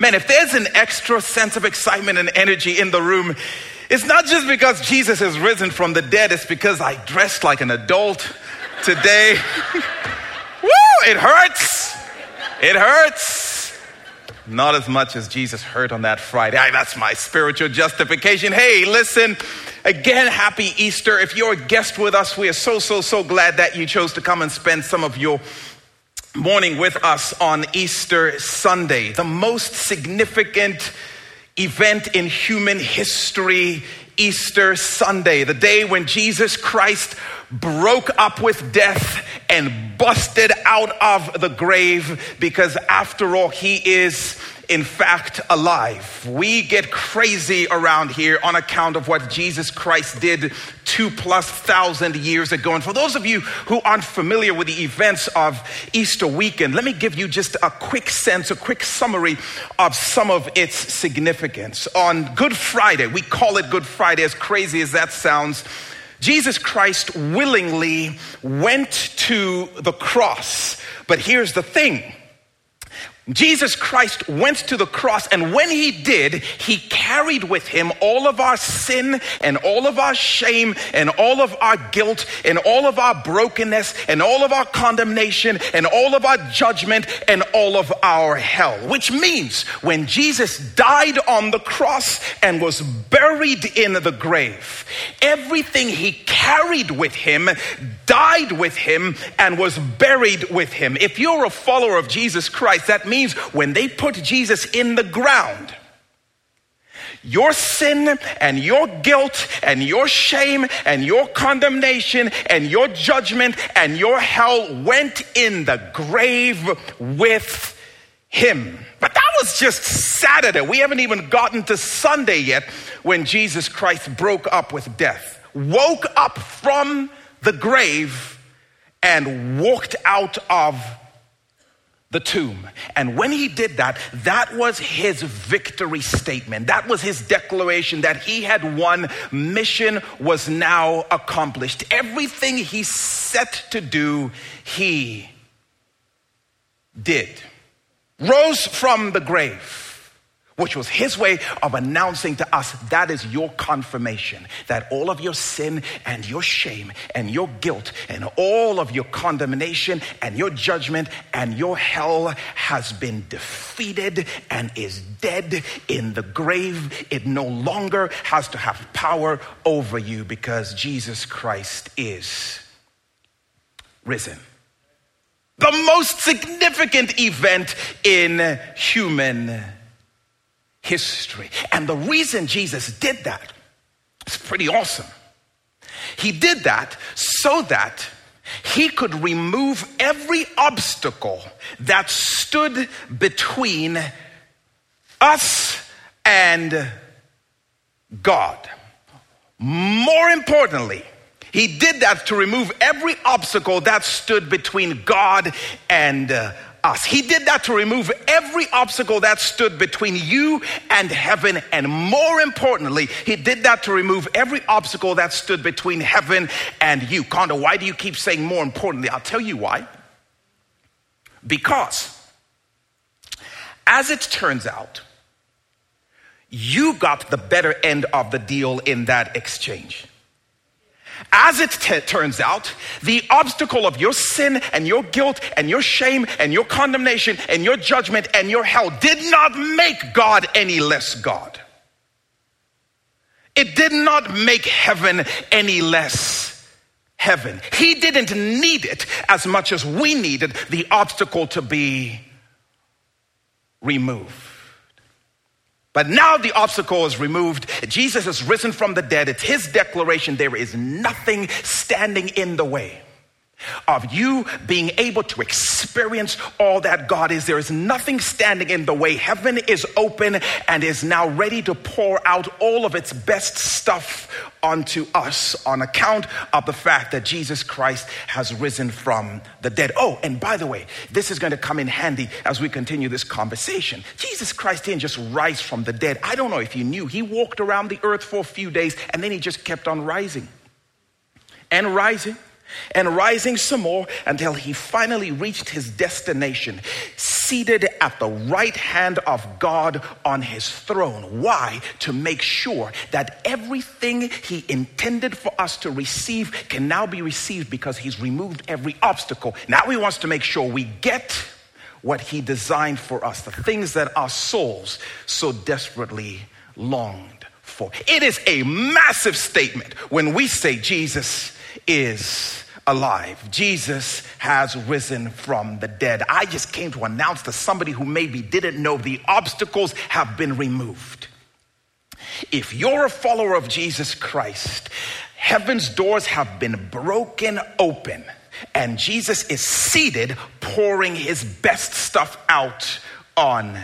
Man, if there's an extra sense of excitement and energy in the room, it's not just because Jesus has risen from the dead, it's because I dressed like an adult today. Woo! It hurts. It hurts. Not as much as Jesus hurt on that Friday. That's my spiritual justification. Hey, listen, again, happy Easter. If you're a guest with us, we are so, so, so glad that you chose to come and spend some of your morning with us on Easter Sunday, the most significant event in human history, Easter Sunday, the day when Jesus Christ broke up with death and busted out of the grave because, after all, he is in fact alive. We get crazy around here on account of what Jesus Christ did two plus thousand years ago. And for those of you who aren't familiar with the events of Easter weekend, let me give you just a quick sense, a quick summary of some of its significance. On Good Friday, we call it Good Friday, as crazy as that sounds. Jesus Christ willingly went to the cross. But here's the thing Jesus Christ went to the cross, and when he did, he carried with him all of our sin and all of our shame and all of our guilt and all of our brokenness and all of our condemnation and all of our judgment and all of our hell. Which means when Jesus died on the cross and was buried in the grave, everything he carried with him died with him and was buried with him. If you're a follower of Jesus Christ, that means when they put Jesus in the ground, your sin and your guilt and your shame and your condemnation and your judgment and your hell went in the grave with him. But that was just Saturday. We haven't even gotten to Sunday yet when Jesus Christ broke up with death, woke up from the grave and walked out of the tomb. And when he did that, that was his victory statement. That was his declaration that he had won. Mission was now accomplished. Everything he set to do, he did. Rose from the grave which was his way of announcing to us that is your confirmation that all of your sin and your shame and your guilt and all of your condemnation and your judgment and your hell has been defeated and is dead in the grave. It no longer has to have power over you because Jesus Christ is risen the most significant event in human history. And the reason Jesus did that is pretty awesome. He did that so that he could remove every obstacle that stood between us and God. More importantly, he did that to remove every obstacle that stood between God and uh, us. He did that to remove every obstacle that stood between you and heaven. And more importantly, He did that to remove every obstacle that stood between heaven and you. Kondo, why do you keep saying more importantly? I'll tell you why. Because, as it turns out, you got the better end of the deal in that exchange. As it t- turns out, the obstacle of your sin and your guilt and your shame and your condemnation and your judgment and your hell did not make God any less God. It did not make heaven any less heaven. He didn't need it as much as we needed the obstacle to be removed. But now the obstacle is removed. Jesus has risen from the dead. It's his declaration. There is nothing standing in the way of you being able to experience all that God is. There is nothing standing in the way. Heaven is open and is now ready to pour out all of its best stuff onto us on account of the fact that Jesus Christ has risen from the dead. Oh, and by the way, this is going to come in handy as we continue this conversation. Jesus Christ didn't just rise from the dead. I don't know if you knew, he walked around the earth for a few days and then he just kept on rising and rising and rising some more until he finally reached his destination seated at the right hand of God on his throne. Why? To make sure that everything he intended for us to receive can now be received because he's removed every obstacle. Now he wants to make sure we get what he designed for us, the things that our souls so desperately longed for. It is a massive statement when we say Jesus is alive. Jesus has risen from the dead. I just came to announce to somebody who maybe didn't know the obstacles have been removed. If you're a follower of Jesus Christ, heaven's doors have been broken open and Jesus is seated pouring his best stuff out on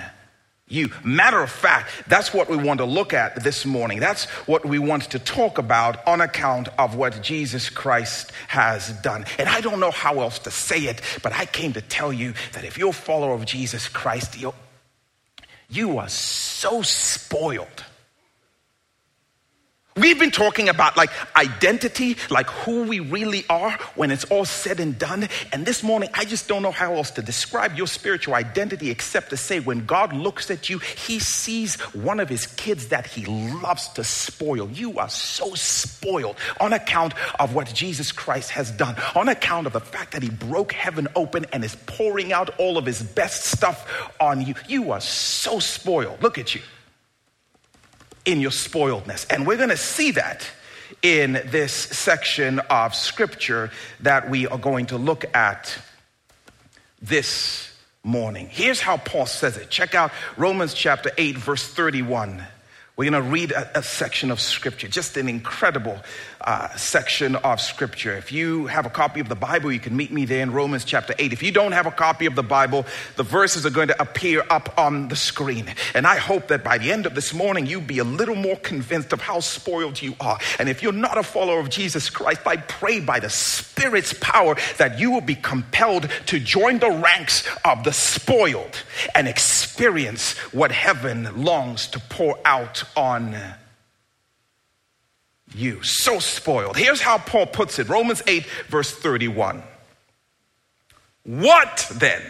you. Matter of fact, that's what we want to look at this morning. That's what we want to talk about on account of what Jesus Christ has done. And I don't know how else to say it, but I came to tell you that if you're a follower of Jesus Christ, you you are so spoiled We've been talking about like identity, like who we really are when it's all said and done. And this morning, I just don't know how else to describe your spiritual identity except to say when God looks at you, he sees one of his kids that he loves to spoil. You are so spoiled on account of what Jesus Christ has done, on account of the fact that he broke heaven open and is pouring out all of his best stuff on you. You are so spoiled. Look at you in your spoiledness. And we're going to see that in this section of scripture that we are going to look at this morning. Here's how Paul says it. Check out Romans chapter 8, verse 31. We're going to read a, a, section of scripture, just an incredible uh, section of scripture. If you have a copy of the Bible, you can meet me there in Romans chapter 8. If you don't have a copy of the Bible, the verses are going to appear up on the screen. And I hope that by the end of this morning, you'll be a little more convinced of how spoiled you are. And if you're not a follower of Jesus Christ, I pray by the Spirit's power that you will be compelled to join the ranks of the spoiled and experience what heaven longs to pour out on you. So spoiled. Here's how Paul puts it Romans 8, verse 31. What then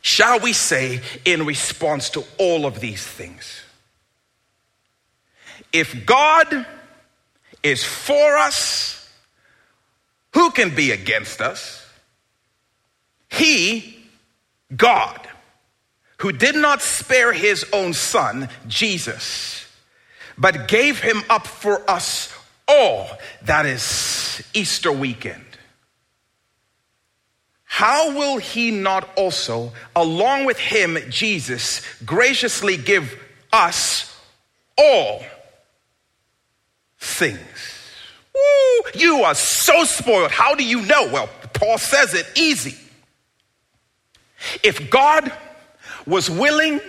shall we say in response to all of these things? If God is for us, who can be against us? He, God who did not spare his own son, Jesus, but gave him up for us all. That is Easter weekend. How will he not also, along with him, Jesus, graciously give us all things? You are so spoiled. How do you know? Well, Paul says it easy. If God was willing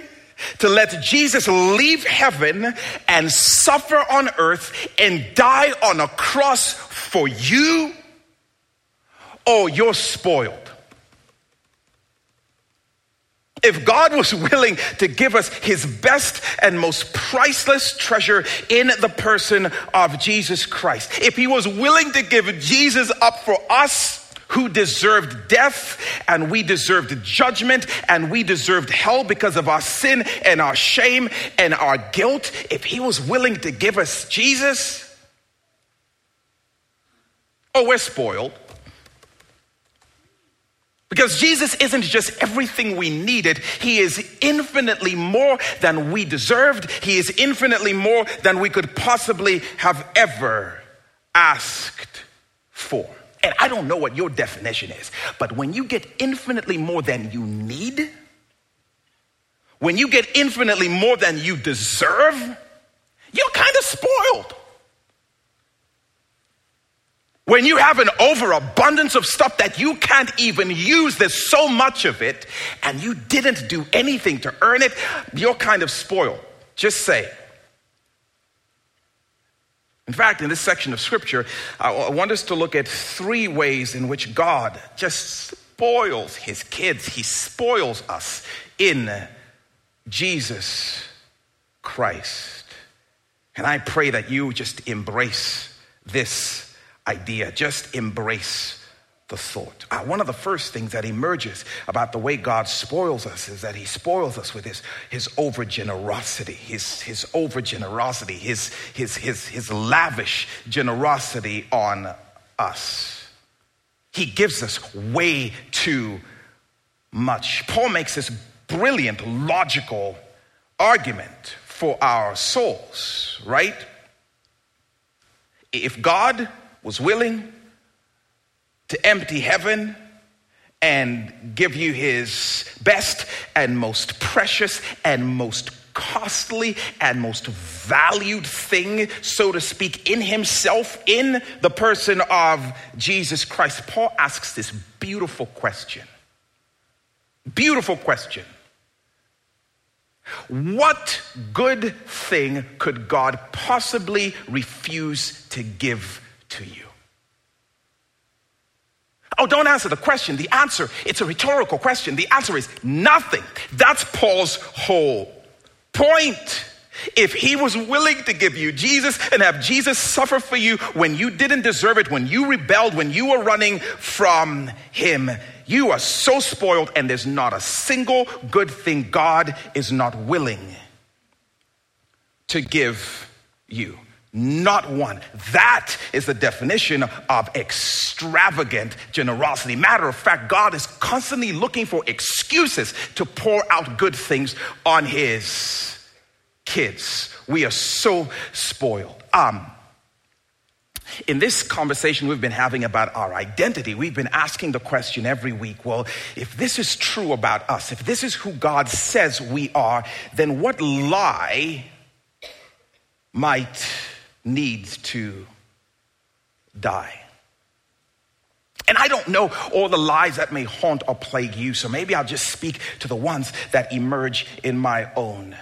to let Jesus leave heaven and suffer on earth and die on a cross for you, oh, you're spoiled. If God was willing to give us his best and most priceless treasure in the person of Jesus Christ, if he was willing to give Jesus up for us, who deserved death and we deserved judgment and we deserved hell because of our sin and our shame and our guilt, if he was willing to give us Jesus, oh, we're spoiled. Because Jesus isn't just everything we needed, He is infinitely more than we deserved. He is infinitely more than we could possibly have ever asked for. And I don't know what your definition is, but when you get infinitely more than you need, when you get infinitely more than you deserve, you're kind of spoiled. When you have an overabundance of stuff that you can't even use, there's so much of it, and you didn't do anything to earn it, you're kind of spoiled. Just say, in fact, in this section of scripture, I want us to look at three ways in which God just spoils his kids. He spoils us in Jesus Christ. And I pray that you just embrace this idea. Just embrace the thought. Uh, one of the first things that emerges about the way God spoils us is that He spoils us with His, his over generosity, His, his over generosity, his, his, his, his lavish generosity on us. He gives us way too much. Paul makes this brilliant logical argument for our souls, right? If God was willing to empty heaven and give you his best and most precious and most costly and most valued thing, so to speak, in himself, in the person of Jesus Christ. Paul asks this beautiful question. Beautiful question. What good thing could God possibly refuse to give to you? Oh, don't answer the question. The answer, it's a rhetorical question. The answer is nothing. That's Paul's whole point. If he was willing to give you Jesus and have Jesus suffer for you when you didn't deserve it, when you rebelled, when you were running from him, you are so spoiled, and there's not a single good thing God is not willing to give you. Not one. That is the definition of extravagant generosity. Matter of fact, God is constantly looking for excuses to pour out good things on his kids. We are so spoiled. Um, in this conversation we've been having about our identity, we've been asking the question every week well, if this is true about us, if this is who God says we are, then what lie might need to die? And I don't know all the lies that may haunt or plague you, so maybe I'll just speak to the ones that emerge in my own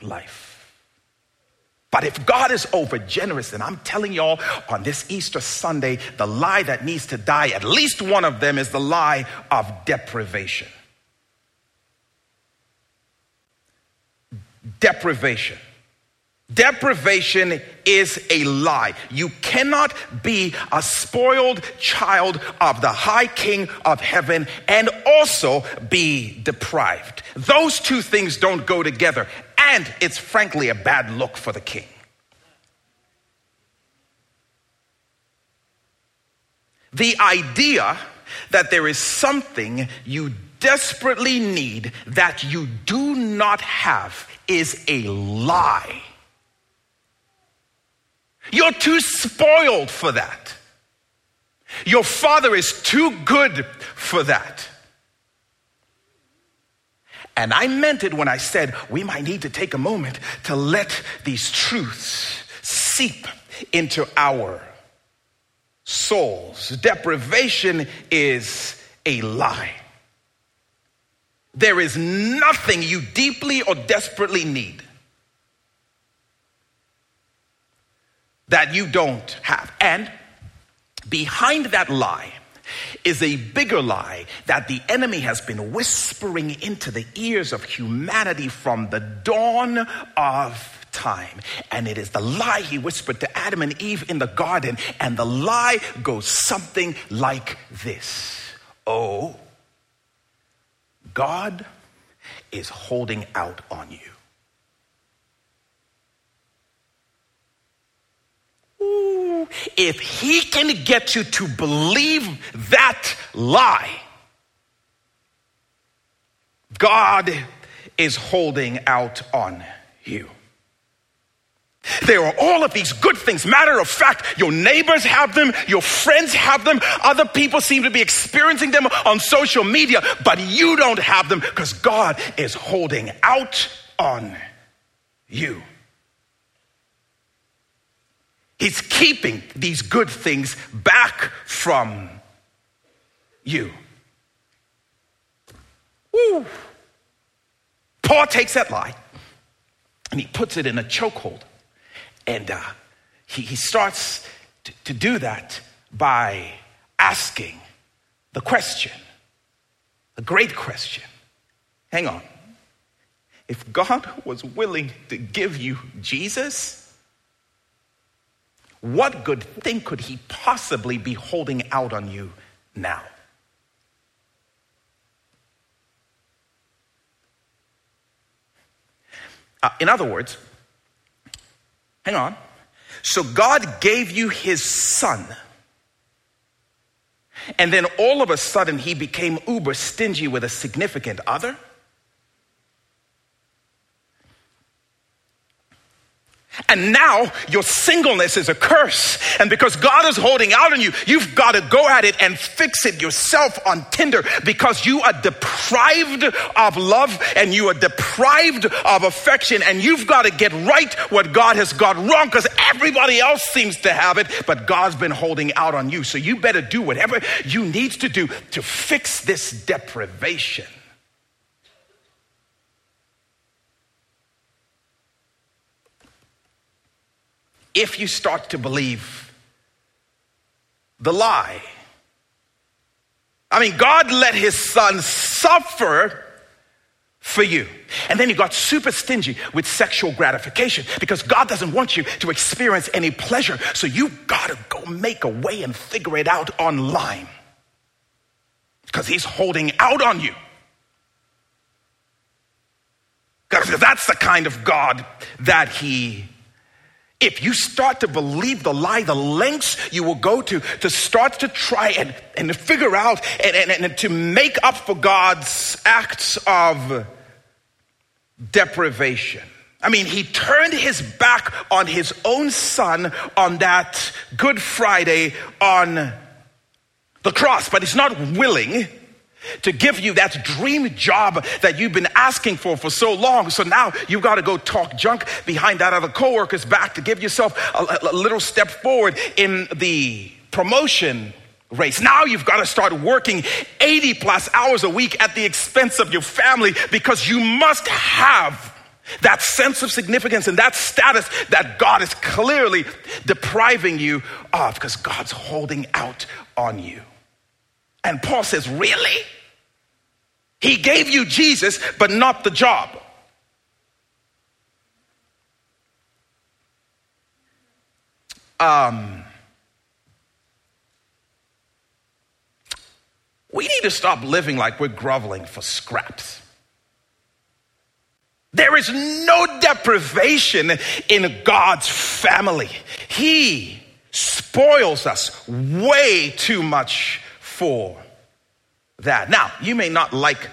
life. But if God is over generous, then I'm telling y'all on this Easter Sunday, the lie that needs to die, at least one of them, is the lie of deprivation. Deprivation. Deprivation is a lie. You cannot be a spoiled child of the high king of heaven and also be deprived. Those two things don't go together. And it's frankly a bad look for the king. The idea that there is something you desperately need that you do not have is a lie. You're too spoiled for that. Your father is too good for that. And I meant it when I said we might need to take a moment to let these truths seep into our souls. Deprivation is a lie. There is nothing you deeply or desperately need that you don't have. And behind that lie is a bigger lie that the enemy has been whispering into the ears of humanity from the dawn of time. And it is the lie he whispered to Adam and Eve in the garden. And the lie goes something like this Oh, God is holding out on you. If he can get you to believe that lie, God is holding out on you. There are all of these good things. Matter of fact, your neighbors have them, your friends have them, other people seem to be experiencing them on social media, but you don't have them because God is holding out on you. He's keeping these good things back from you. Paul takes that lie and he puts it in a chokehold. And uh, he, he starts to, to do that by asking the question, a great question. Hang on. If God was willing to give you Jesus, what good thing could he possibly be holding out on you now? Uh, in other words, hang on. So God gave you his son. And then all of a sudden he became uber stingy with a significant other? And now your singleness is a curse. And because God is holding out on you, you've got to go at it and fix it yourself on Tinder because you are deprived of love and you are deprived of affection. And you've got to get right what God has got wrong because everybody else seems to have it, but God's been holding out on you. So you better do whatever you need to do to fix this deprivation. If you start to believe the lie. I mean, God let his son suffer for you. And then he got super stingy with sexual gratification because God doesn't want you to experience any pleasure. So you gotta go make a way and figure it out online because he's holding out on you. Because that's the kind of God that he if you start to believe the lie, the lengths you will go to to start to try and, and to figure out and, and, and to make up for God's acts of deprivation. I mean, he turned his back on his own son on that Good Friday on the cross, but he's not willing to give you that dream job that you've been asking for for so long. So now you've got to go talk junk behind that other coworker's back to give yourself a, a little step forward in the promotion race. Now you've got to start working 80 plus hours a week at the expense of your family because you must have that sense of significance and that status that God is clearly depriving you of because God's holding out on you. And Paul says, Really? He gave you Jesus, but not the job. Um, we need to stop living like we're groveling for scraps. There is no deprivation in God's family. He spoils us way too much for that. Now, you may not like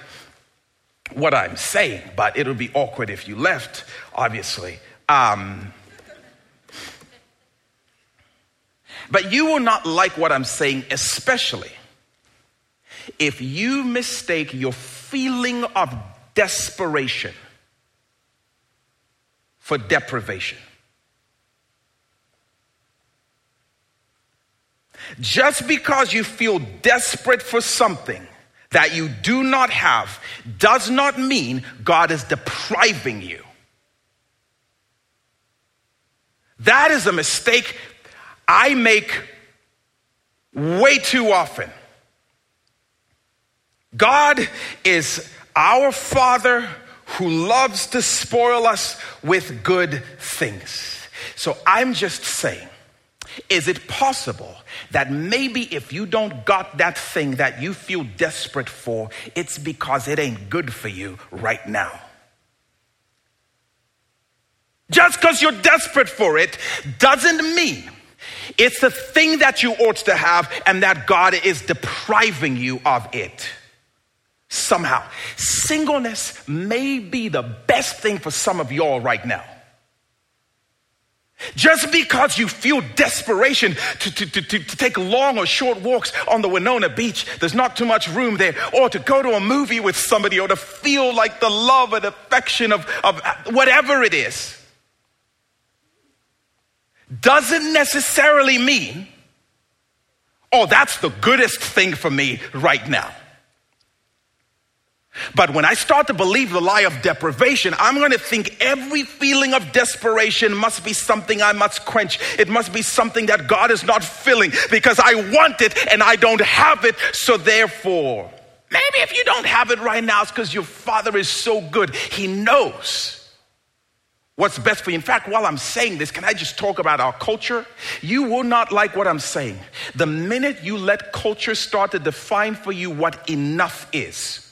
what I'm saying, but it'll be awkward if you left, obviously. Um, but you will not like what I'm saying, especially if you mistake your feeling of desperation for deprivation. Just because you feel desperate for something that you do not have does not mean God is depriving you. That is a mistake I make way too often. God is our Father who loves to spoil us with good things. So I'm just saying, is it possible that maybe if you don't got that thing that you feel desperate for, it's because it ain't good for you right now. Just because you're desperate for it doesn't mean it's the thing that you ought to have and that God is depriving you of it. Somehow, singleness may be the best thing for some of y'all right now. Just because you feel desperation to, to, to, to, take long or short walks on the Winona Beach, there's not too much room there, or to go to a movie with somebody, or to feel like the love and affection of, of whatever it is, doesn't necessarily mean, oh, that's the goodest thing for me right now. But when I start to believe the lie of deprivation, I'm going to think every feeling of desperation must be something I must quench. It must be something that God is not filling because I want it and I don't have it. So therefore, maybe if you don't have it right now, it's because your father is so good. He knows what's best for you. In fact, while I'm saying this, can I just talk about our culture? You will not like what I'm saying. The minute you let culture start to define for you what enough is,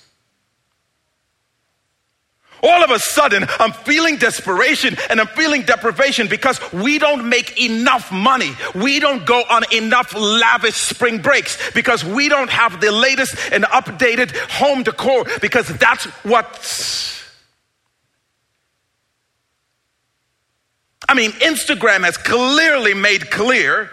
all of a sudden, I'm feeling desperation and I'm feeling deprivation because we don't make enough money. We don't go on enough lavish spring breaks because we don't have the latest and updated home decor because that's what's I mean, Instagram has clearly made clear.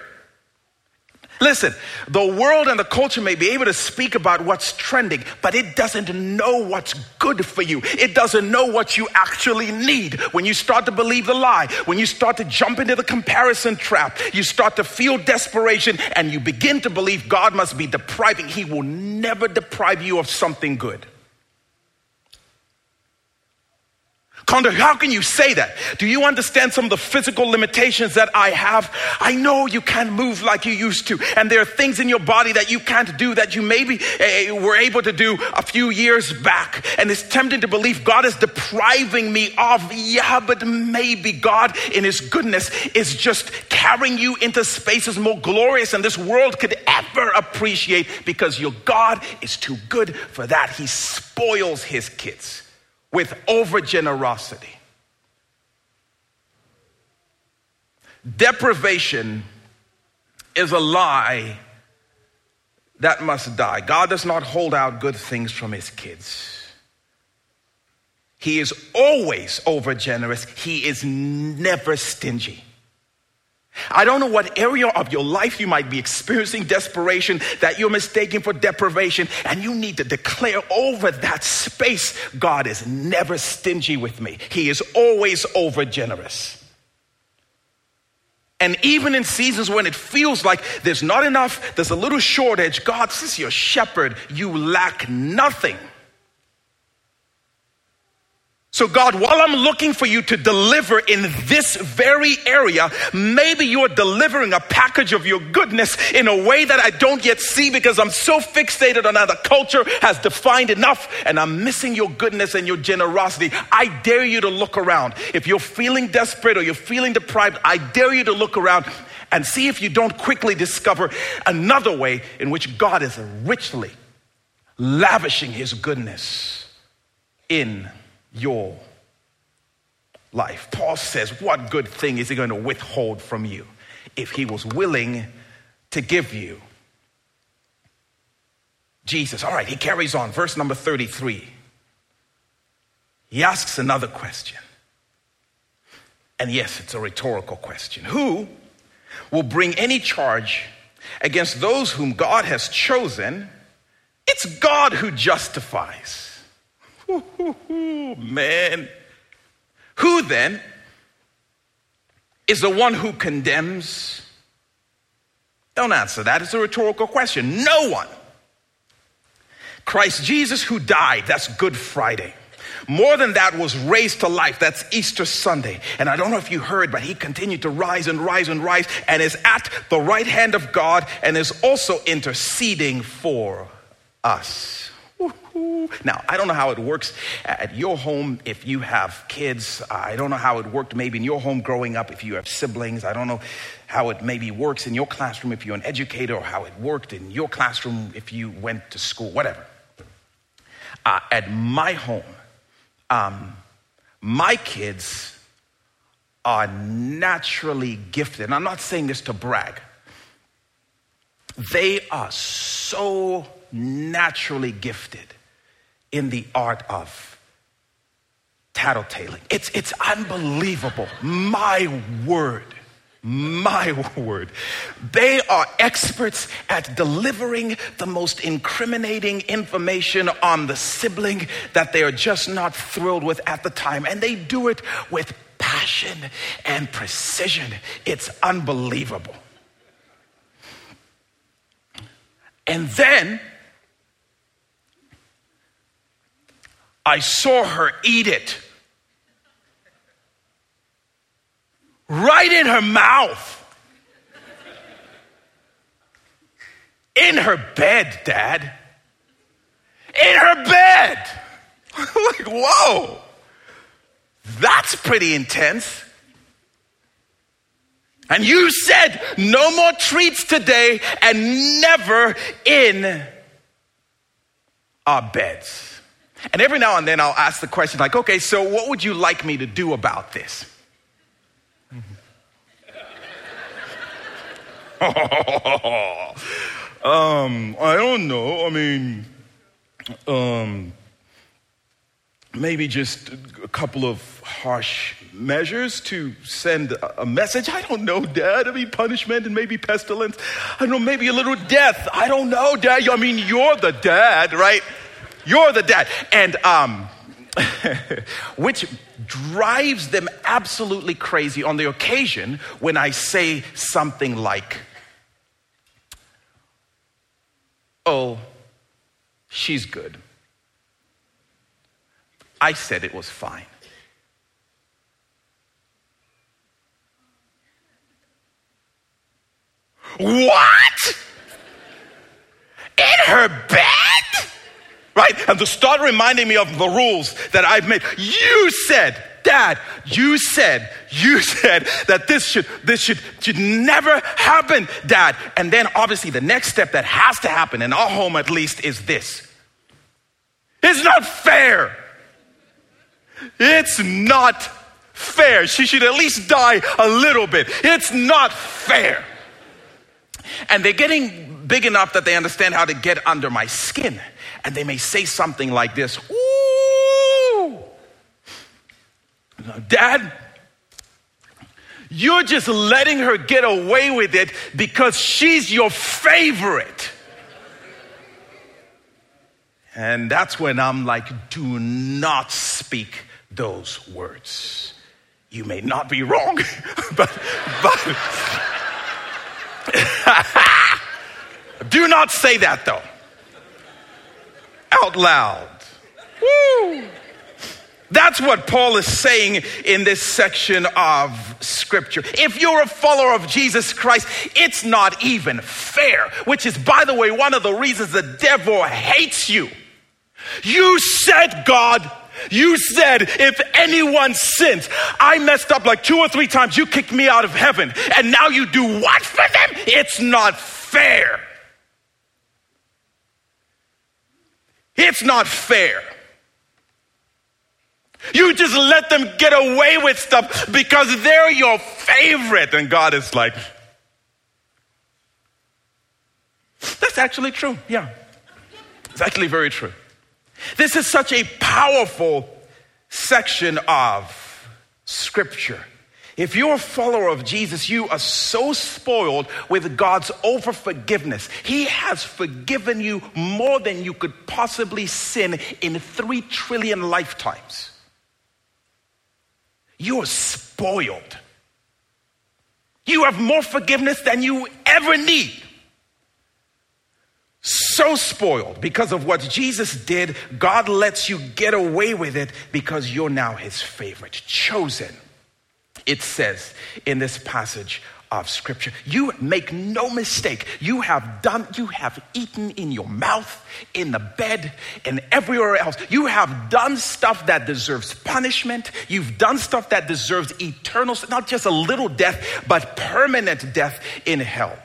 Listen, the world and the culture may be able to speak about what's trending, but it doesn't know what's good for you. It doesn't know what you actually need. When you start to believe the lie, when you start to jump into the comparison trap, you start to feel desperation and you begin to believe God must be depriving. He will never deprive you of something good. Kondo, how can you say that? Do you understand some of the physical limitations that I have? I know you can't move like you used to, and there are things in your body that you can't do that you maybe uh, were able to do a few years back. And it's tempting to believe God is depriving me of, yeah, but maybe God in His goodness is just carrying you into spaces more glorious than this world could ever appreciate because your God is too good for that. He spoils His kids with over generosity. Deprivation is a lie that must die. God does not hold out good things from his kids. He is always over generous, he is never stingy. I don't know what area of your life you might be experiencing desperation that you're mistaking for deprivation, and you need to declare over that space God is never stingy with me, He is always over generous. And even in seasons when it feels like there's not enough, there's a little shortage, God says, Your shepherd, you lack nothing. So, God, while I'm looking for you to deliver in this very area, maybe you're delivering a package of your goodness in a way that I don't yet see because I'm so fixated on how the culture has defined enough and I'm missing your goodness and your generosity. I dare you to look around. If you're feeling desperate or you're feeling deprived, I dare you to look around and see if you don't quickly discover another way in which God is richly lavishing his goodness in your life. Paul says, What good thing is he going to withhold from you if he was willing to give you? Jesus. All right, he carries on. Verse number 33. He asks another question. And yes, it's a rhetorical question. Who will bring any charge against those whom God has chosen? It's God who justifies. Man. Who then is the one who condemns? Don't answer that. It's a rhetorical question. No one. Christ Jesus, who died, that's Good Friday. More than that, was raised to life. That's Easter Sunday. And I don't know if you heard, but he continued to rise and rise and rise and is at the right hand of God and is also interceding for us. Now, I don't know how it works at your home if you have kids. I don't know how it worked maybe in your home growing up if you have siblings. I don't know how it maybe works in your classroom if you're an educator or how it worked in your classroom if you went to school, whatever. Uh, at my home, um, my kids are naturally gifted. And I'm not saying this to brag. They are so naturally gifted in the art of tattletaling. It's, it's unbelievable. My word. My word. They are experts at delivering the most incriminating information on the sibling that they are just not thrilled with at the time. And they do it with passion and precision. It's unbelievable. And then I saw her eat it. Right in her mouth. In her bed, Dad. In her bed. like, whoa. That's pretty intense. And you said, no more treats today and never in our beds. And every now and then I'll ask the question, like, okay, so what would you like me to do about this? um, I don't know. I mean, um, maybe just a couple of harsh measures to send a message. I don't know, Dad. I mean, punishment and maybe pestilence. I don't know, maybe a little death. I don't know, Dad. I mean, you're the dad, right? You're the dad. And, um, which drives them absolutely crazy on the occasion when I say something like, Oh, she's good. I said it was fine. What? In her bed? Right? And to start reminding me of the rules that I've made. You said, Dad, you said, you said that this should this should should never happen, Dad. And then obviously the next step that has to happen in our home at least is this. It's not fair. It's not fair. She should at least die a little bit. It's not fair. And they're getting big enough that they understand how to get under my skin. And they may say something like this Ooh, Dad, you're just letting her get away with it because she's your favorite. And that's when I'm like, do not speak those words. You may not be wrong, but, but do not say that though. Out loud. Woo! That's what Paul is saying in this section of scripture. If you're a follower of Jesus Christ, it's not even fair, which is, by the way, one of the reasons the devil hates you. You said, God, you said, if anyone sins, I messed up like two or three times, you kicked me out of heaven, and now you do what for them? It's not fair. It's not fair. You just let them get away with stuff because they're your favorite. And God is like, that's actually true. Yeah. It's actually very true. This is such a powerful section of scripture. If you're a follower of Jesus, you are so spoiled with God's over forgiveness. He has forgiven you more than you could possibly sin in three trillion lifetimes. You're spoiled. You have more forgiveness than you ever need. So spoiled because of what Jesus did, God lets you get away with it because you're now his favorite, chosen. It says in this passage of scripture. You make no mistake. You have done, you have eaten in your mouth, in the bed, and everywhere else. You have done stuff that deserves punishment. You've done stuff that deserves eternal, not just a little death, but permanent death in hell.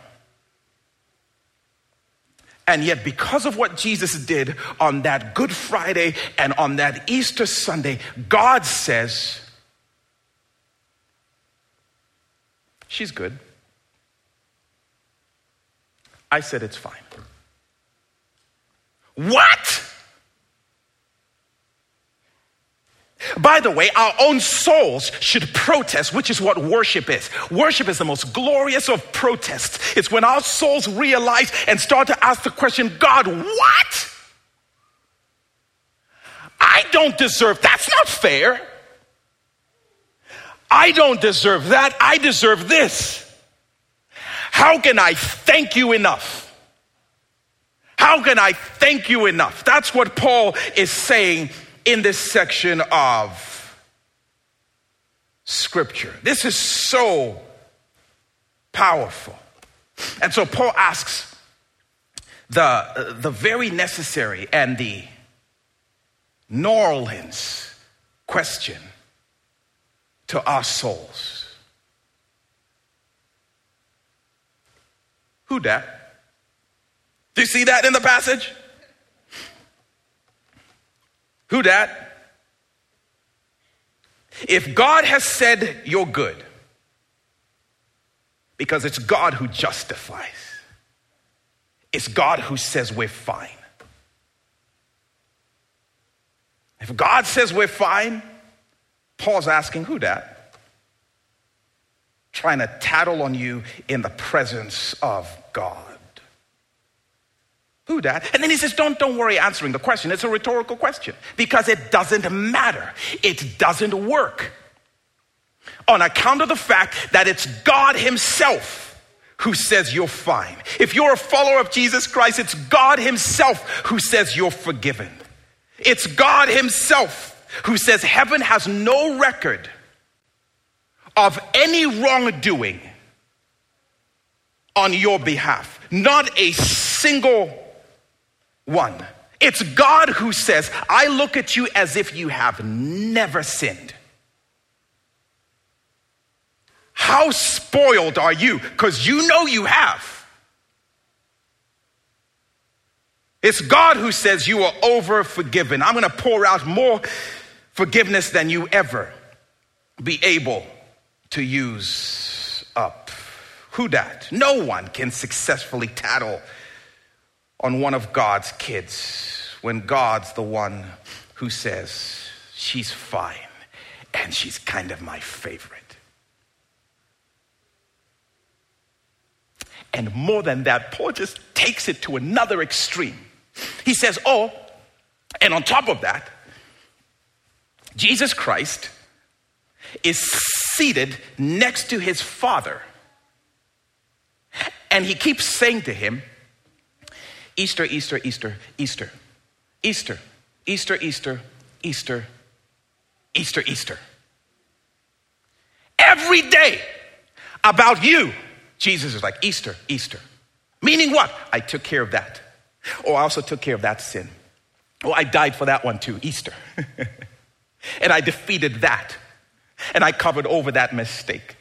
And yet, because of what Jesus did on that Good Friday and on that Easter Sunday, God says, She's good. I said it's fine. What? By the way, our own souls should protest, which is what worship is. Worship is the most glorious of protests. It's when our souls realize and start to ask the question God, what? I don't deserve, that's not fair. I don't deserve that. I deserve this. How can I thank you enough? How can I thank you enough? That's what Paul is saying in this section of scripture. This is so powerful. And so Paul asks the, the very necessary and the New question to our souls. Who that? Do you see that in the passage? Who that? If God has said you're good, because it's God who justifies, it's God who says we're fine. If God says we're fine, Paul's asking, who that? Trying to tattle on you in the presence of God. Who that? And then he says, don't, don't worry answering the question. It's a rhetorical question because it doesn't matter. It doesn't work. On account of the fact that it's God Himself who says you're fine. If you're a follower of Jesus Christ, it's God Himself who says you're forgiven. It's God Himself who says heaven has no record of any wrongdoing on your behalf. Not a single one. It's God who says, I look at you as if you have never sinned. How spoiled are you? Because you know you have. It's God who says you are over forgiven. I'm going to pour out more forgiveness than you ever be able to use up. Who that? No one can successfully tattle on one of God's kids when God's the one who says, She's fine and she's kind of my favorite. And more than that, Paul just takes it to another extreme. He says, Oh, and on top of that, Jesus Christ is seated next to his Father. And he keeps saying to him, Easter, Easter, Easter, Easter, Easter, Easter, Easter, Easter, Easter, Easter. Every day about you, Jesus is like, Easter, Easter. Meaning what? I took care of that. Or I also took care of that sin. Oh, I died for that one too, Easter. and I defeated that. And I covered over that mistake.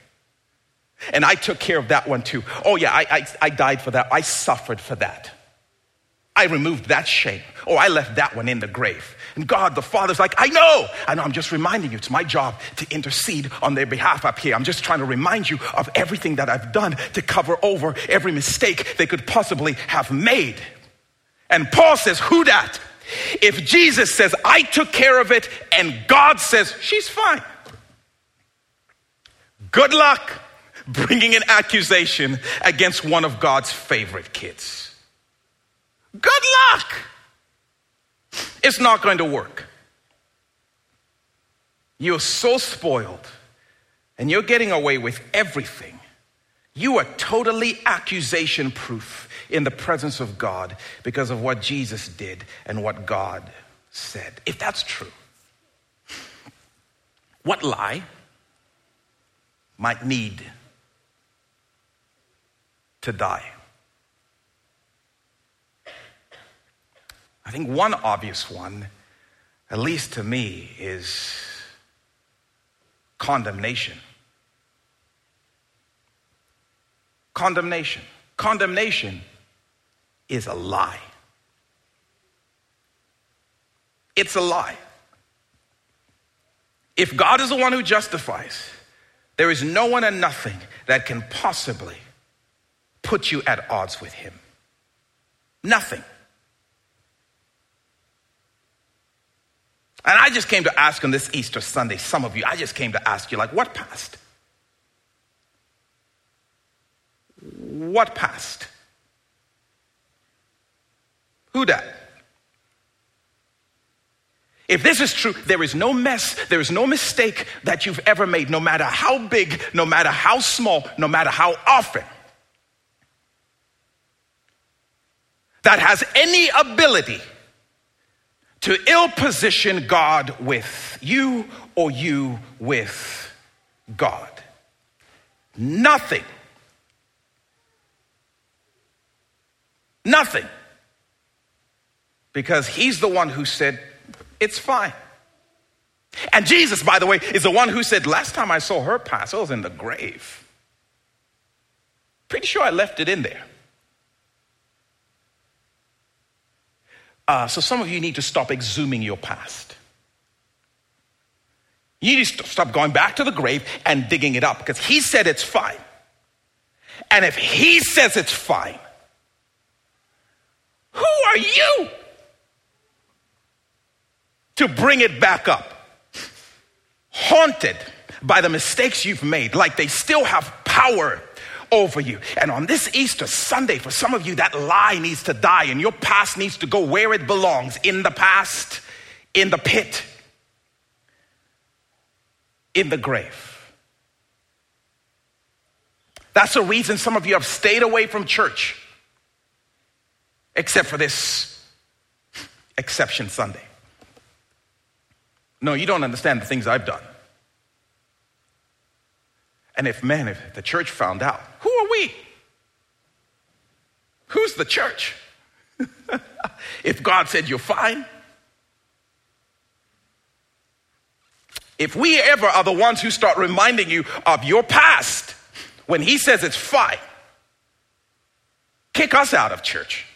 And I took care of that one too. Oh, yeah, I, I, I died for that. I suffered for that. I removed that shame. Oh, I left that one in the grave. And God, the Father's like, I know. I know, I'm just reminding you. It's my job to intercede on their behalf up here. I'm just trying to remind you of everything that I've done to cover over every mistake they could possibly have made. And Paul says, Who that? If Jesus says, I took care of it, and God says, She's fine. Good luck bringing an accusation against one of God's favorite kids. Good luck. It's not going to work. You're so spoiled and you're getting away with everything. You are totally accusation proof in the presence of God because of what Jesus did and what God said. If that's true, what lie might need to die? I think one obvious one, at least to me, is condemnation. Condemnation. Condemnation is a lie. It's a lie. If God is the one who justifies, there is no one and nothing that can possibly put you at odds with Him. Nothing. And I just came to ask on this Easter Sunday, some of you, I just came to ask you, like, what past? What past? Who that? If this is true, there is no mess, there is no mistake that you've ever made, no matter how big, no matter how small, no matter how often, that has any ability to ill position God with you or you with God. Nothing. Nothing. Because he's the one who said, it's fine. And Jesus, by the way, is the one who said, Last time I saw her pass, I was in the grave. Pretty sure I left it in there. Uh, so some of you need to stop exhuming your past. You need to stop going back to the grave and digging it up because he said it's fine. And if he says it's fine, who are you to bring it back up? Haunted by the mistakes you've made, like they still have power over you. And on this Easter Sunday, for some of you, that lie needs to die and your past needs to go where it belongs in the past, in the pit, in the grave. That's the reason some of you have stayed away from church, except for this exception Sunday. No, you don't understand the things I've done. And if, man, if the church found out, who are we? Who's the church? if God said you're fine, if we ever are the ones who start reminding you of your past, when he says it's fine, kick us out of church.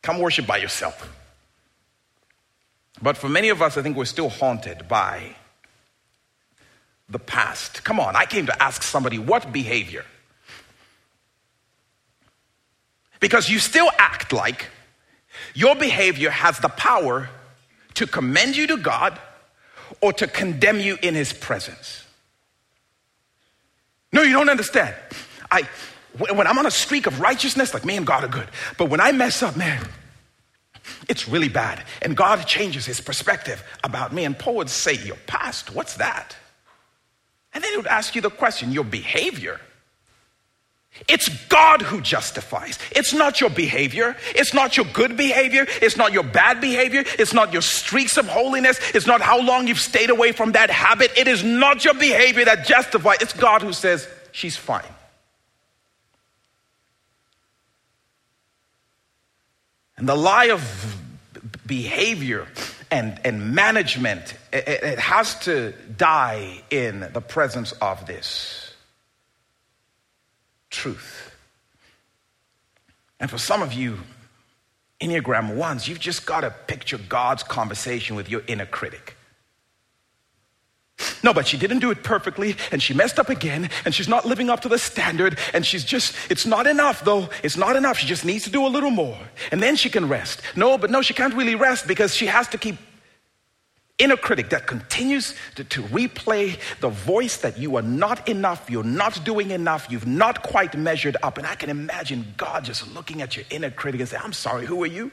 Come worship by yourself. But for many of us, I think we're still haunted by the past. Come on, I came to ask somebody what behavior? Because you still act like your behavior has the power to commend you to God or to condemn you in His presence. No, you don't understand. I, when I'm on a streak of righteousness, like me and God are good. But when I mess up, man, it's really bad. And God changes his perspective about me. And Paul would say, Your past, what's that? And then he would ask you the question, Your behavior. It's God who justifies. It's not your behavior. It's not your good behavior. It's not your bad behavior. It's not your streaks of holiness. It's not how long you've stayed away from that habit. It is not your behavior that justifies. It's God who says, she's fine. And the lie of behavior and, and management, it, it has to die in the presence of this truth. And for some of you, Enneagram ones, you've just got to picture God's conversation with your inner critic. No, but she didn't do it perfectly, and she messed up again, and she's not living up to the standard, and she's just, it's not enough though. It's not enough. She just needs to do a little more, and then she can rest. No, but no, she can't really rest because she has to keep inner critic that continues to, to, replay the voice that you are not enough, you're not doing enough, you've not quite measured up. And I can imagine God just looking at your inner critic and say, I'm sorry, who are you?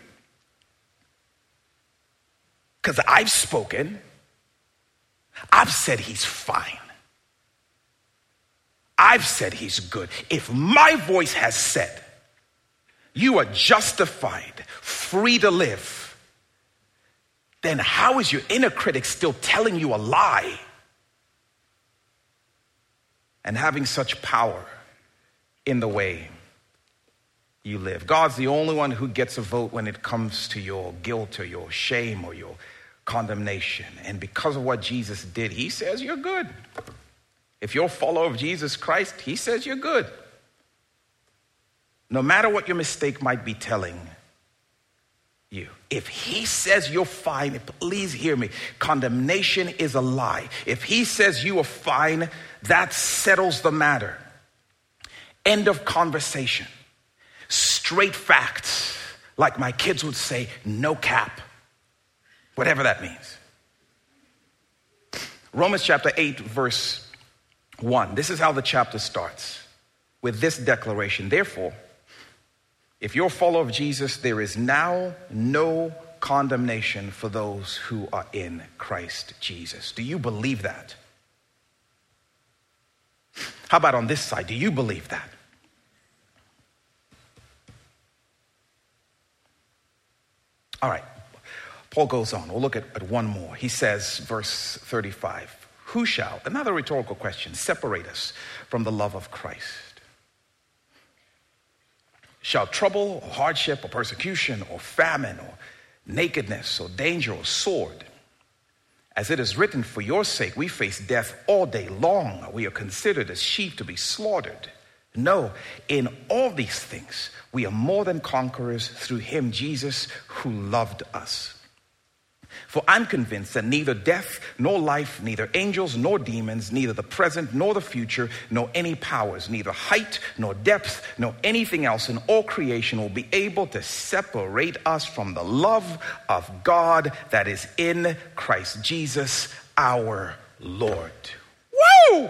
Because I've spoken, I've said he's fine. I've said he's good. If my voice has said, you are justified, free to live then how is your inner critic still telling you a lie and having such power in the way you live? God's the only one who gets a vote when it comes to your guilt or your shame or your condemnation. And because of what Jesus did, He says you're good. If you're a follower of Jesus Christ, He says you're good. No matter what your mistake might be telling you. If he says you're fine, please hear me. Condemnation is a lie. If he says you are fine, that settles the matter. End of conversation. Straight facts. Like my kids would say, no cap. Whatever that means. Romans chapter 8, verse 1. This is how the chapter starts with this declaration. Therefore, if you're a follower of Jesus, there is now no condemnation for those who are in Christ Jesus. Do you believe that? How about on this side? Do you believe that? All right. Paul goes on. We'll look at, at one more. He says, verse 35 Who shall, another rhetorical question, separate us from the love of Christ? shall trouble or hardship or persecution or famine or nakedness or danger or sword. As it is written, for your sake we face death all day long. We are considered as sheep to be slaughtered. No, in all these things, we are more than conquerors through him, Jesus, who loved us. For I'm convinced that neither death nor life, neither angels nor demons, neither the present nor the future, nor any powers, neither height nor depth, nor anything else in all creation will be able to separate us from the love of God that is in Christ Jesus our Lord. Woo!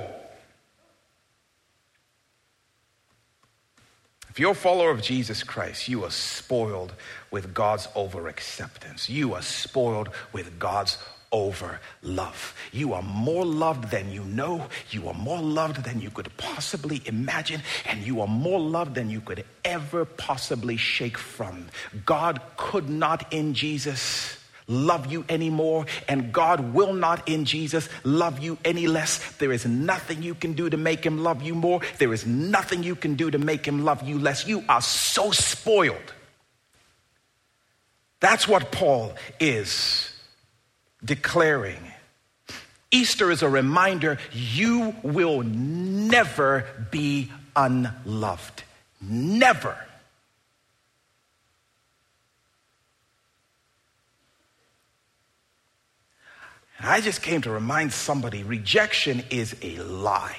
If you're a follower of Jesus Christ, you are spoiled with God's over acceptance. You are spoiled with God's over love. You are more loved than you know. You are more loved than you could possibly imagine. And you are more loved than you could ever possibly shake from. God could not in Jesus love you anymore, and God will not in Jesus love you any less. There is nothing you can do to make him love you more. There is nothing you can do to make him love you less. You are so spoiled. That's what Paul is declaring. Easter is a reminder you will never be unloved. Never. I just came to remind somebody rejection is a lie.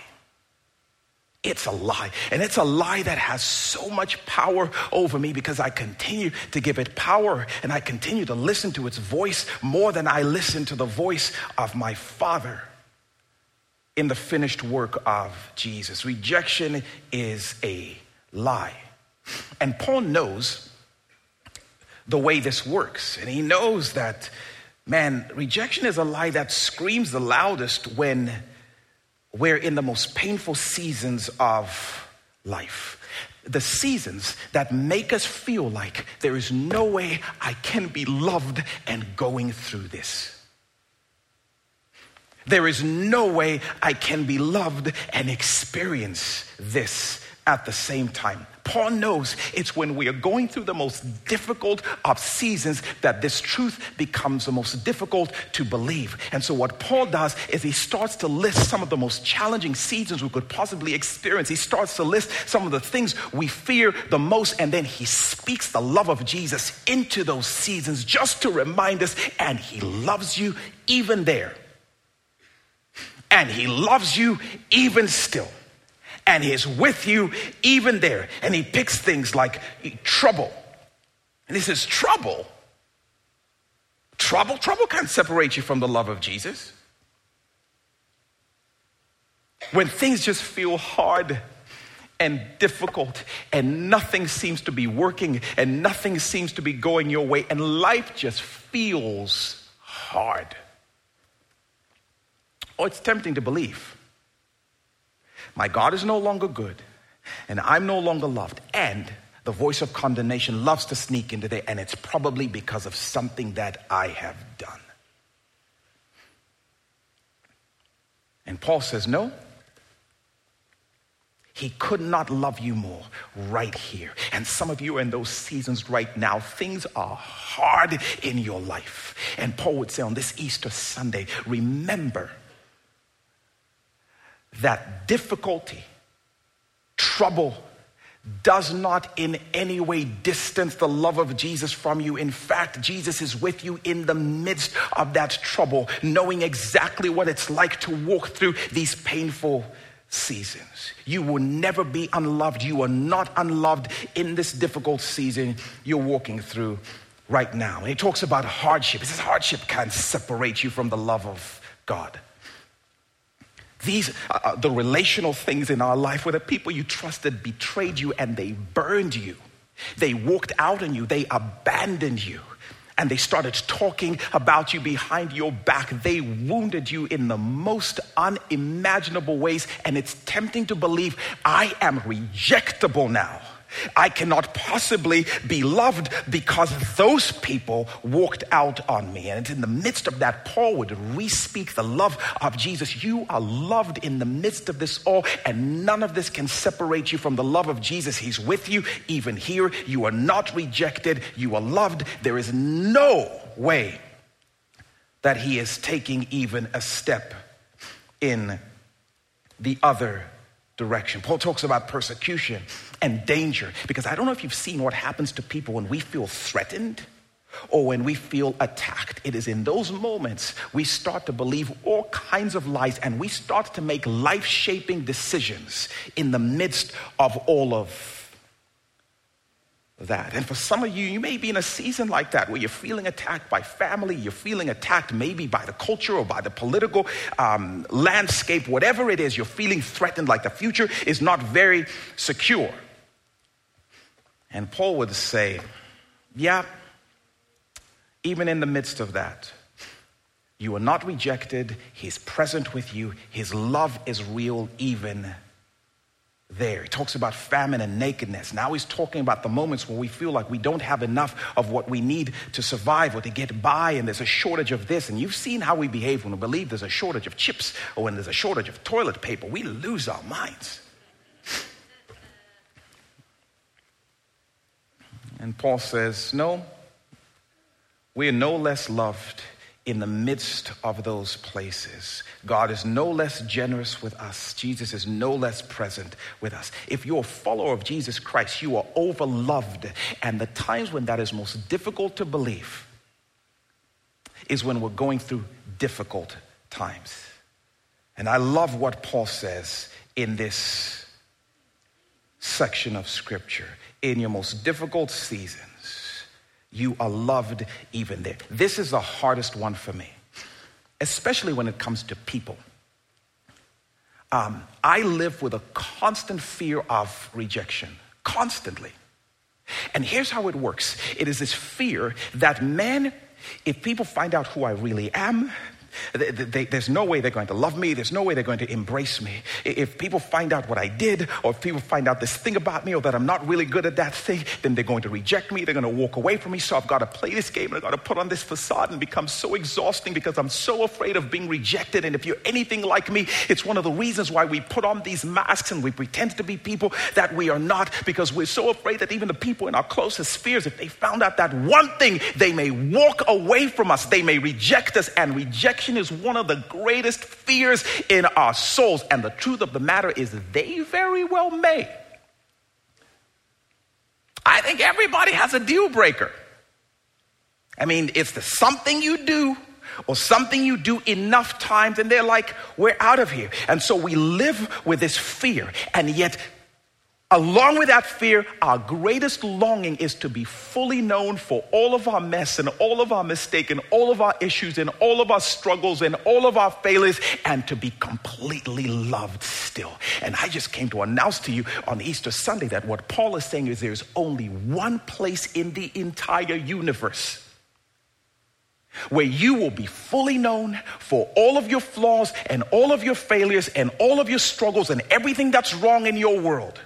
It's a lie. And it's a lie that has so much power over me because I continue to give it power and I continue to listen to its voice more than I listen to the voice of my Father in the finished work of Jesus. Rejection is a lie. And Paul knows the way this works. And he knows that Man, rejection is a lie that screams the loudest when we're in the most painful seasons of life. The seasons that make us feel like there is no way I can be loved and going through this. There is no way I can be loved and experience this at the same time. Paul knows it's when we are going through the most difficult of seasons that this truth becomes the most difficult to believe. And so, what Paul does is he starts to list some of the most challenging seasons we could possibly experience. He starts to list some of the things we fear the most, and then he speaks the love of Jesus into those seasons just to remind us, and he loves you even there. And he loves you even still and he's with you even there. And he picks things like trouble. And he says, Trouble? Trouble? Trouble can't separate you from the love of Jesus. When things just feel hard and difficult and nothing seems to be working and nothing seems to be going your way and life just feels hard. Oh, it's tempting to believe my God is no longer good, and I'm no longer loved. And the voice of condemnation loves to sneak into there, and it's probably because of something that I have done. And Paul says, No, he could not love you more right here. And some of you are in those seasons right now. Things are hard in your life. And Paul would say on this Easter Sunday, remember that difficulty, trouble, does not in any way distance the love of Jesus from you. In fact, Jesus is with you in the midst of that trouble, knowing exactly what it's like to walk through these painful seasons. You will never be unloved. You are not unloved in this difficult season you're walking through right now. And he talks about hardship. He says hardship can't separate you from the love of God. These are uh, the relational things in our life where the people you trusted betrayed you and they burned you. They walked out on you, they abandoned you, and they started talking about you behind your back. They wounded you in the most unimaginable ways, and it's tempting to believe I am rejectable now. I cannot possibly be loved because those people walked out on me. And in the midst of that, Paul would re-speak the love of Jesus. You are loved in the midst of this all, and none of this can separate you from the love of Jesus. He's with you even here. You are not rejected. You are loved. There is no way that he is taking even a step in the other direction. Paul talks about persecution and danger because I don't know if you've seen what happens to people when we feel threatened or when we feel attacked. It is in those moments we start to believe all kinds of lies and we start to make life shaping decisions in the midst of all of that. And for some of you, you may be in a season like that where you're feeling attacked by family, you're feeling attacked maybe by the culture or by the political um, landscape, whatever it is, you're feeling threatened like the future is not very secure. And Paul would say, Yeah, even in the midst of that, you are not rejected. He's present with you. His love is real even there. He talks about famine and nakedness. Now he's talking about the moments where we feel like we don't have enough of what we need to survive or to get by, and there's a shortage of this. And you've seen how we behave when we believe there's a shortage of chips or when there's a shortage of toilet paper. We lose our minds. And Paul says, No, we are no less loved in the midst of those places. God is no less generous with us. Jesus is no less present with us. If you're a follower of Jesus Christ, you are overloved. And the times when that is most difficult to believe is when we're going through difficult times. And I love what Paul says in this section of scripture. In your most difficult season, you are loved even there. This is the hardest one for me, especially when it comes to people. Um, I live with a constant fear of rejection, constantly. And here's how it works it is this fear that, man, if people find out who I really am, they, they, there's no way they're going to love me. There's no way they're going to embrace me. If people find out what I did, or if people find out this thing about me, or that I'm not really good at that thing, then they're going to reject me. They're going to walk away from me. So I've got to play this game and I've got to put on this facade and become so exhausting because I'm so afraid of being rejected. And if you're anything like me, it's one of the reasons why we put on these masks and we pretend to be people that we are not because we're so afraid that even the people in our closest spheres, if they found out that one thing, they may walk away from us. They may reject us and rejection is one of the greatest fears in our souls. And the truth of the matter is, they very well may. I think everybody has a deal breaker. I mean, it's the something you do or something you do enough times and they're like, we're out of here. And so we live with this fear. And yet, Along with that fear, our greatest longing is to be fully known for all of our mess and all of our mistake and all of our issues and all of our struggles and all of our failures and to be completely loved still. And I just came to announce to you on Easter Sunday that what Paul is saying is there's only one place in the entire universe where you will be fully known for all of your flaws and all of your failures and all of your struggles and everything that's wrong in your world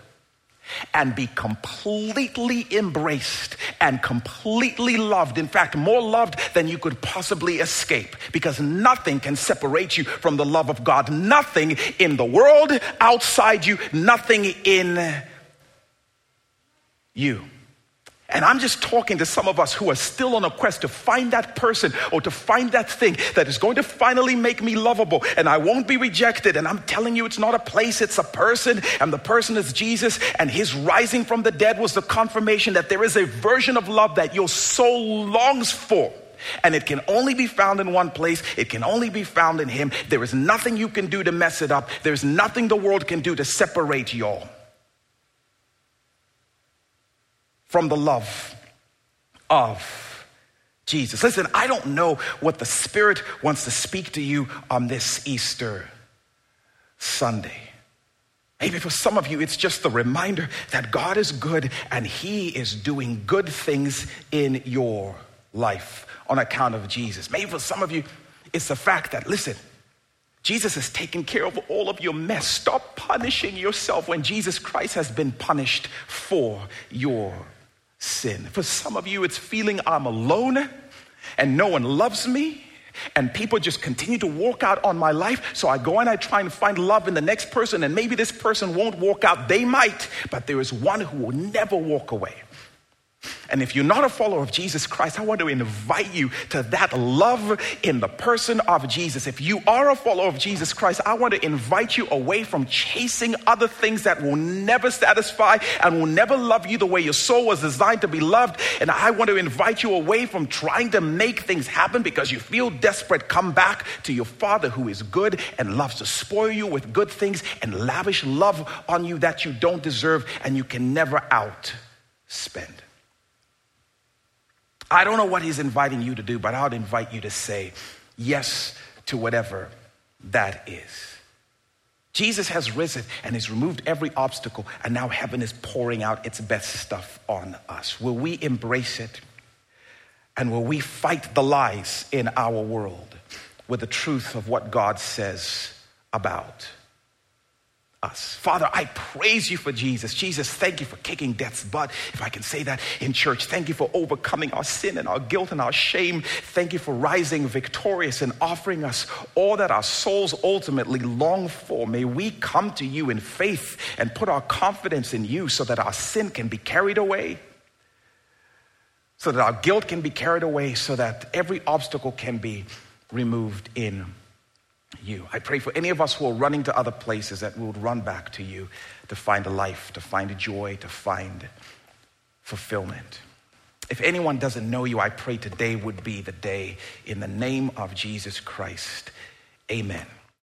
and be completely embraced and completely loved. In fact, more loved than you could possibly escape because nothing can separate you from the love of God. Nothing in the world outside you, nothing in you. And I'm just talking to some of us who are still on a quest to find that person or to find that thing that is going to finally make me lovable and I won't be rejected. And I'm telling you, it's not a place, it's a person. And the person is Jesus. And his rising from the dead was the confirmation that there is a version of love that your soul longs for. And it can only be found in one place. It can only be found in Him. There is nothing you can do to mess it up. There's nothing the world can do to separate y'all. From the love of Jesus. Listen, I don't know what the Spirit wants to speak to you on this Easter Sunday. Maybe for some of you, it's just the reminder that God is good and He is doing good things in your life on account of Jesus. Maybe for some of you, it's the fact that, listen, Jesus has taken care of all of your mess. Stop punishing yourself when Jesus Christ has been punished for your sin. For some of you, it's feeling I'm alone and no one loves me. And people just continue to walk out on my life. So I go and I try and find love in the next person. And maybe this person won't walk out. They might, but there is one who will never walk away. And if you're not a follower of Jesus Christ, I want to invite you to that love in the person of Jesus. If you are a follower of Jesus Christ, I want to invite you away from chasing other things that will never satisfy and will never love you the way your soul was designed to be loved. And I want to invite you away from trying to make things happen because you feel desperate. Come back to your Father who is good and loves to spoil you with good things and lavish love on you that you don't deserve and you can never outspend. I don't know what he's inviting you to do, but I would invite you to say yes to whatever that is. Jesus has risen and has removed every obstacle, and now heaven is pouring out its best stuff on us. Will we embrace it? And will we fight the lies in our world with the truth of what God says about us. Father, I praise you for Jesus. Jesus, thank you for kicking death's butt, if I can say that in church. Thank you for overcoming our sin and our guilt and our shame. Thank you for rising victorious and offering us all that our souls ultimately long for. May we come to you in faith and put our confidence in you so that our sin can be carried away, so that our guilt can be carried away, so that every obstacle can be removed in you. I pray for any of us who are running to other places that we would run back to you to find a life, to find a joy, to find fulfillment. If anyone doesn't know you, I pray today would be the day in the name of Jesus Christ. Amen.